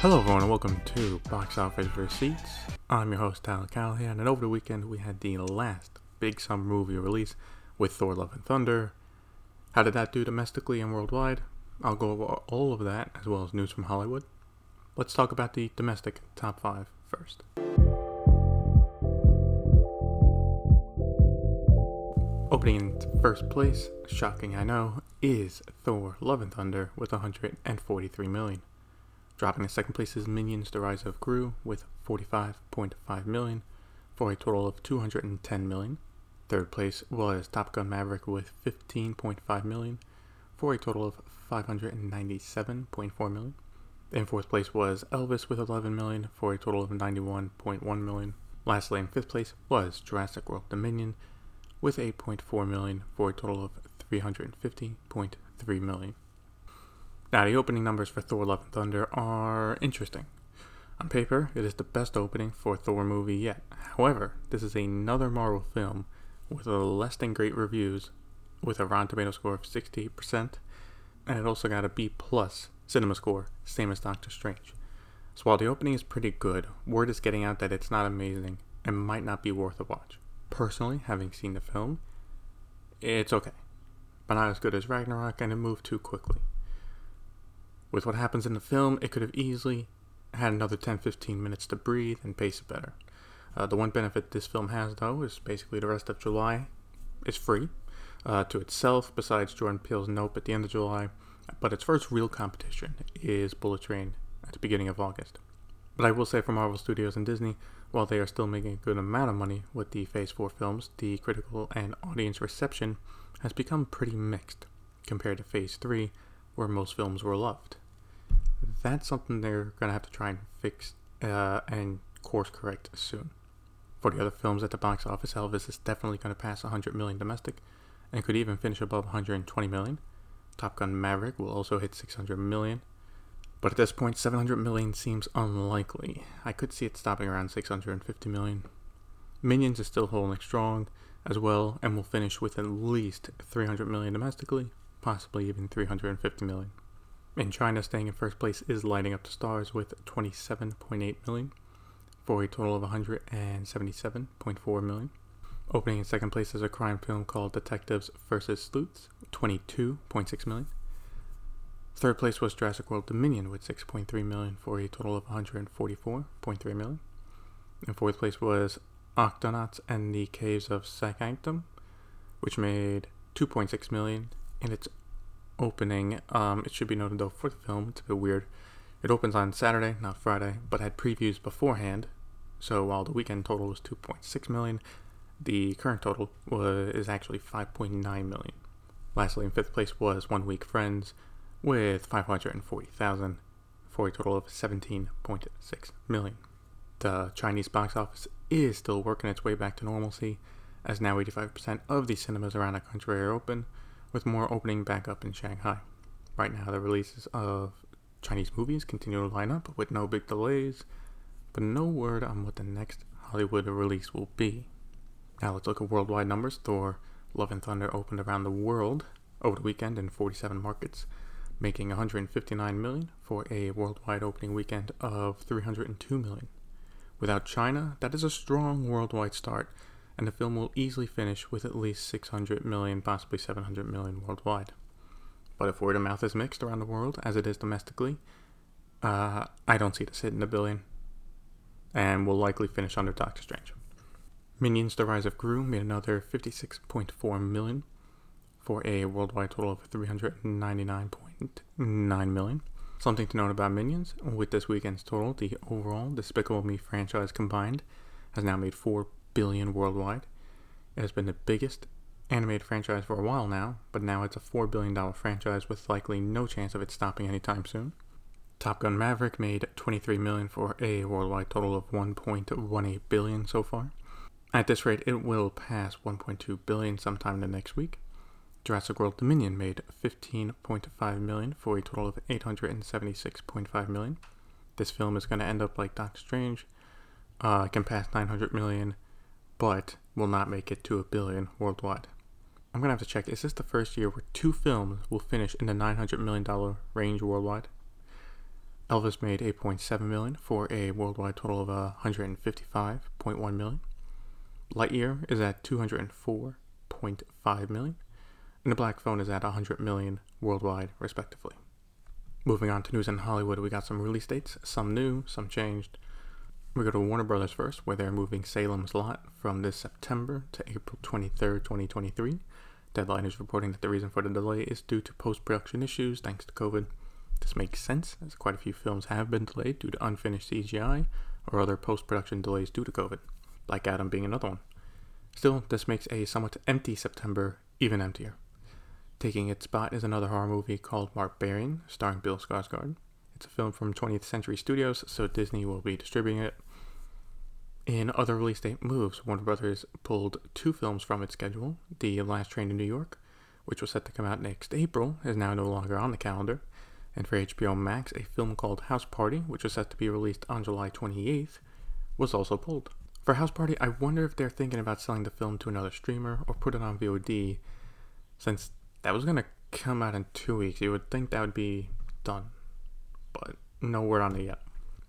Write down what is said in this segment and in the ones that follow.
Hello, everyone, and welcome to Box Office Receipts. I'm your host, Tyler Callahan, and over the weekend we had the last big summer movie release with Thor Love and Thunder. How did that do domestically and worldwide? I'll go over all of that as well as news from Hollywood. Let's talk about the domestic top five first. Opening in first place, shocking I know, is Thor Love and Thunder with 143 million. Dropping in second place is Minions The Rise of Gru with 45.5 million for a total of 210 million. Third place was Top Gun Maverick with 15.5 million for a total of 597.4 million. In fourth place was Elvis with 11 million for a total of 91.1 million. Lastly, in fifth place was Jurassic World Dominion with 8.4 million for a total of 350.3 million. Now, the opening numbers for Thor Love and Thunder are interesting. On paper, it is the best opening for a Thor movie yet. However, this is another Marvel film with less than great reviews, with a Rotten Tomato score of 68%, and it also got a B plus cinema score, same as Doctor Strange. So while the opening is pretty good, word is getting out that it's not amazing and might not be worth a watch. Personally, having seen the film, it's okay, but not as good as Ragnarok, and it moved too quickly. With what happens in the film, it could have easily had another 10 15 minutes to breathe and pace it better. Uh, the one benefit this film has, though, is basically the rest of July is free uh, to itself, besides Jordan Peele's Nope at the end of July. But its first real competition is Bullet Train at the beginning of August. But I will say for Marvel Studios and Disney, while they are still making a good amount of money with the Phase 4 films, the critical and audience reception has become pretty mixed compared to Phase 3, where most films were loved. That's something they're going to have to try and fix uh, and course correct soon. For the other films at the box office, Elvis is definitely going to pass 100 million domestic and could even finish above 120 million. Top Gun Maverick will also hit 600 million. But at this point, 700 million seems unlikely. I could see it stopping around 650 million. Minions is still holding strong as well and will finish with at least 300 million domestically, possibly even 350 million. In China, staying in first place is Lighting Up the Stars with 27.8 million for a total of 177.4 million. Opening in second place is a crime film called Detectives vs. Sleuths, 22.6 million. Third place was Jurassic World Dominion with 6.3 million for a total of 144.3 million. And fourth place was Octonauts and the Caves of Sanctum, which made 2.6 million in its opening. Um, it should be noted though for the film, it's a bit weird. It opens on Saturday, not Friday, but had previews beforehand. So while the weekend total was 2.6 million, the current total was is actually 5.9 million. Lastly, in fifth place was One Week Friends with 540,000 for a total of 17.6 million. The Chinese box office is still working its way back to normalcy, as now 85% of the cinemas around the country are open, with more opening back up in Shanghai. Right now, the releases of Chinese movies continue to line up with no big delays, but no word on what the next Hollywood release will be. Now let's look at worldwide numbers. Thor Love and Thunder opened around the world over the weekend in 47 markets, making 159 million for a worldwide opening weekend of 302 million. Without China, that is a strong worldwide start, and the film will easily finish with at least 600 million, possibly 700 million worldwide. But if word of mouth is mixed around the world, as it is domestically, uh, I don't see this hitting a billion, and will likely finish under Doctor Strange. Minions: The Rise of Gru made another 56.4 million for a worldwide total of 399.9 million. Something to note about Minions, with this weekend's total, the overall Despicable Me franchise combined has now made 4 billion worldwide. It has been the biggest animated franchise for a while now, but now it's a $4 billion franchise with likely no chance of it stopping anytime soon. Top Gun Maverick made 23 million for a worldwide total of 1.18 billion so far. At this rate, it will pass 1.2 billion sometime in the next week. Jurassic World Dominion made 15.5 million for a total of 876.5 million. This film is going to end up like Doctor Strange. Uh, can pass 900 million, but will not make it to a billion worldwide. I'm to have to check. Is this the first year where two films will finish in the $900 million range worldwide? Elvis made 8.7 million for a worldwide total of uh, 155.1 million. Lightyear is at 204.5 million, and The Black Phone is at 100 million worldwide, respectively. Moving on to news in Hollywood, we got some release dates, some new, some changed. We go to Warner Brothers first, where they're moving Salem's Lot from this September to April 23rd, 2023. Deadline is reporting that the reason for the delay is due to post production issues thanks to COVID. This makes sense, as quite a few films have been delayed due to unfinished CGI or other post production delays due to COVID, Black Adam being another one. Still, this makes a somewhat empty September even emptier. Taking its spot is another horror movie called Barbarian, starring Bill Skarsgård. It's a film from 20th Century Studios, so Disney will be distributing it. In other release date moves, Warner Brothers pulled two films from its schedule. The Last Train to New York, which was set to come out next April, is now no longer on the calendar. And for HBO Max, a film called House Party, which was set to be released on July 28th, was also pulled. For House Party, I wonder if they're thinking about selling the film to another streamer or put it on VOD, since that was going to come out in two weeks. You would think that would be done, but no word on it yet.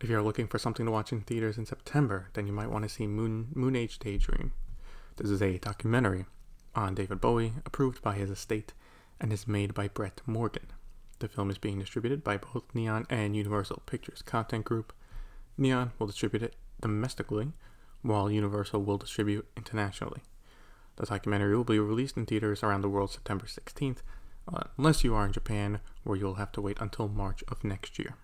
If you're looking for something to watch in theaters in September, then you might want to see Moon, Moon Age Daydream. This is a documentary on David Bowie, approved by his estate, and is made by Brett Morgen. The film is being distributed by both Neon and Universal Pictures Content Group. Neon will distribute it domestically, while Universal will distribute internationally. The documentary will be released in theaters around the world September 16th, uh, unless you are in Japan, where you'll have to wait until March of next year.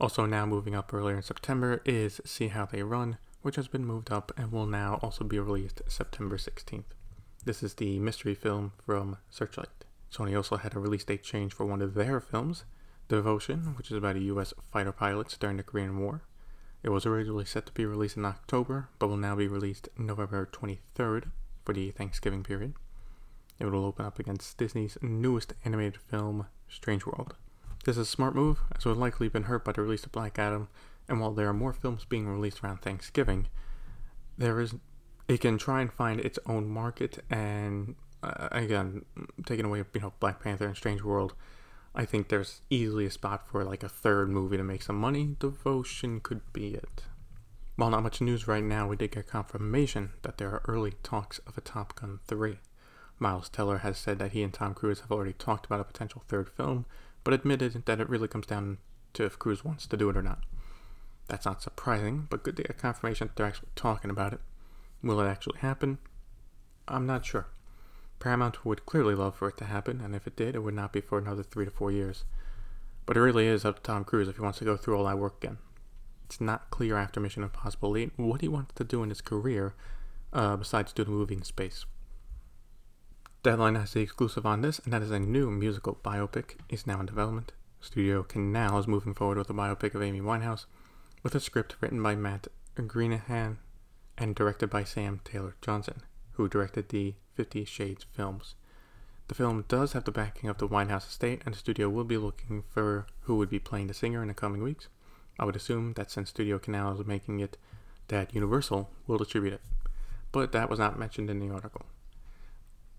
Also, now moving up earlier in September is See How They Run, which has been moved up and will now also be released September 16th. This is the mystery film from Searchlight. Sony also had a release date change for one of their films, Devotion, which is about a U.S. fighter pilot during the Korean War. It was originally set to be released in October, but will now be released November 23rd, for the Thanksgiving period. It will open up against Disney's newest animated film, Strange World. This is a smart move, as it would likely have been hurt by the release of Black Adam, and while there are more films being released around Thanksgiving, there is it can try and find its own market and uh, again taking away you know Black Panther and Strange World I think there's easily a spot for like a third movie to make some money devotion could be it while not much news right now, we did get confirmation that there are early talks of a Top Gun 3. Miles Teller has said that he and Tom Cruise have already talked about a potential third film, but admitted that it really comes down to if Cruise wants to do it or not. That's not surprising, but good to get confirmation that they're actually talking about it. Will it actually happen? I'm not sure. Paramount would clearly love for it to happen, and if it did, it would not be for another three to four years. But it really is up to Tom Cruise if he wants to go through all that work again it's not clear after Mission Impossible 8 what he wants to do in his career uh, besides do the movie in space. Deadline has the exclusive on this, and that is a new musical biopic is now in development. Studio Canal is moving forward with a biopic of Amy Winehouse, with a script written by Matt Greenhalgh and directed by Sam Taylor Johnson, who directed the Fifty Shades films. The film does have the backing of the Winehouse estate, and the studio will be looking for who would be playing the singer in the coming weeks. I would assume that since Studio Canal is making it, that Universal will distribute it. But that was not mentioned in the article.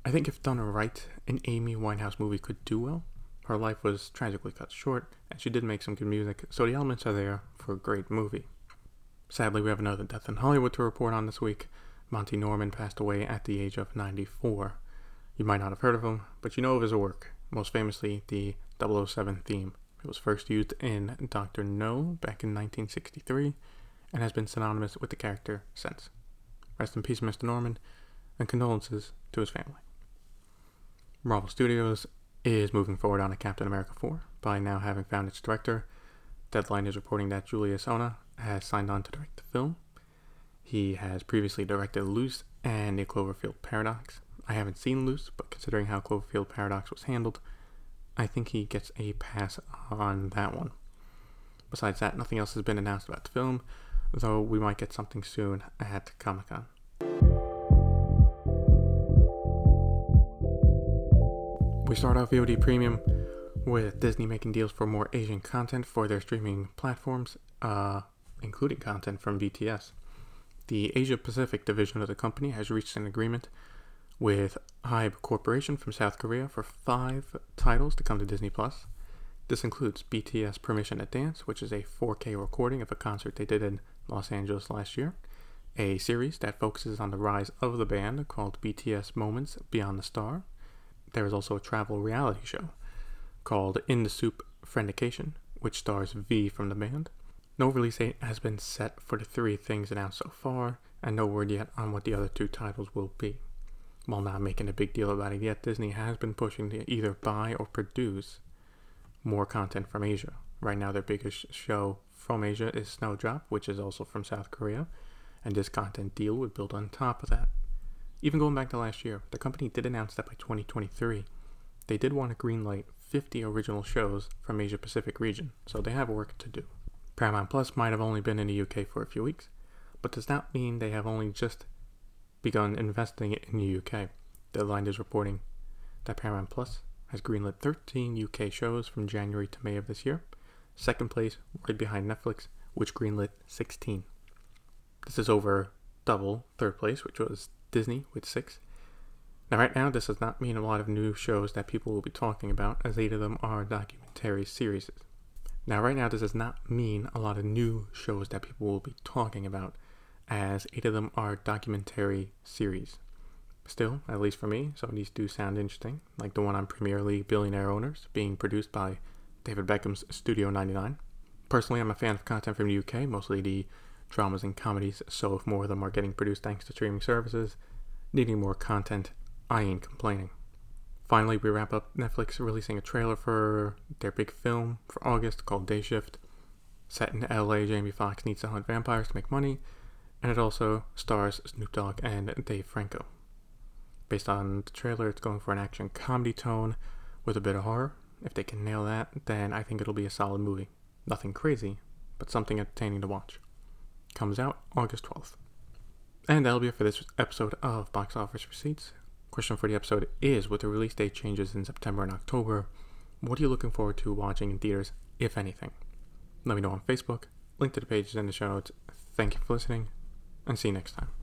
I think if done right, an Amy Winehouse movie could do well. Her life was tragically cut short, and she did make some good music, so the elements are there for a great movie. Sadly, we have another death in Hollywood to report on this week. Monty Norman passed away at the age of 94. You might not have heard of him, but you know of his work, most famously the 007 theme. It was first used in Dr. No back in 1963 and has been synonymous with the character since. Rest in peace, Mr. Norman, and condolences to his family. Marvel Studios is moving forward on a Captain America 4 by now having found its director. Deadline is reporting that Julius Onah has signed on to direct the film. He has previously directed Luce and the Cloverfield Paradox. I haven't seen Luce, but considering how Cloverfield Paradox was handled, I think he gets a pass on that one. Besides that, nothing else has been announced about the film, though we might get something soon at Comic Con. We start off VOD Premium with Disney making deals for more Asian content for their streaming platforms, uh, including content from BTS. The Asia Pacific division of the company has reached an agreement with Hybe Corporation from South Korea for five titles to come to Disney Plus. This includes BTS Permission to Dance, which is a 4K recording of a concert they did in Los Angeles last year, a series that focuses on the rise of the band called BTS Moments Beyond the Star. There is also a travel reality show called In the Soup Friendication, which stars V from the band. No release date has been set for the three things announced so far, and no word yet on what the other two titles will be. While not making a big deal about it yet, Disney has been pushing to either buy or produce more content from Asia. Right now, their biggest show from Asia is Snowdrop, which is also from South Korea, and this content deal would build on top of that. Even going back to last year, the company did announce that by 2023, they did want to greenlight 50 original shows from Asia Pacific region, so they have work to do. Paramount Plus might have only been in the UK for a few weeks, but does not mean they have only just begun investing in the UK. Deadline is reporting that Paramount Plus has greenlit 13 UK shows from January to May of this year. Second place, right behind Netflix, which greenlit 16. This is over double third place, which was Disney with six. Now, right now, this does not mean a lot of new shows that people will be talking about, as eight of them are documentary series. Now, right now, this does not mean a lot of new shows that people will be talking about, as eight of them are documentary series. Still, at least for me, some of these do sound interesting, like the one on Premier League Billionaire Owners, being produced by David Beckham's Studio 99. Personally, I'm a fan of content from the UK, mostly the dramas and comedies, so if more of them are getting produced thanks to streaming services, needing more content, I ain't complaining. Finally, we wrap up Netflix releasing a trailer for their big film for August called Day Shift. Set in LA, Jamie Foxx needs to hunt vampires to make money, and it also stars Snoop Dogg and Dave Franco. Based on the trailer, it's going for an action comedy tone with a bit of horror. If they can nail that, then I think it'll be a solid movie. Nothing crazy, but something entertaining to watch comes out August 12th. And that'll be it for this episode of Box Office Receipts. Question for the episode is with the release date changes in September and October, what are you looking forward to watching in theaters, if anything? Let me know on Facebook. Link to the pages in the show notes. Thank you for listening, and see you next time.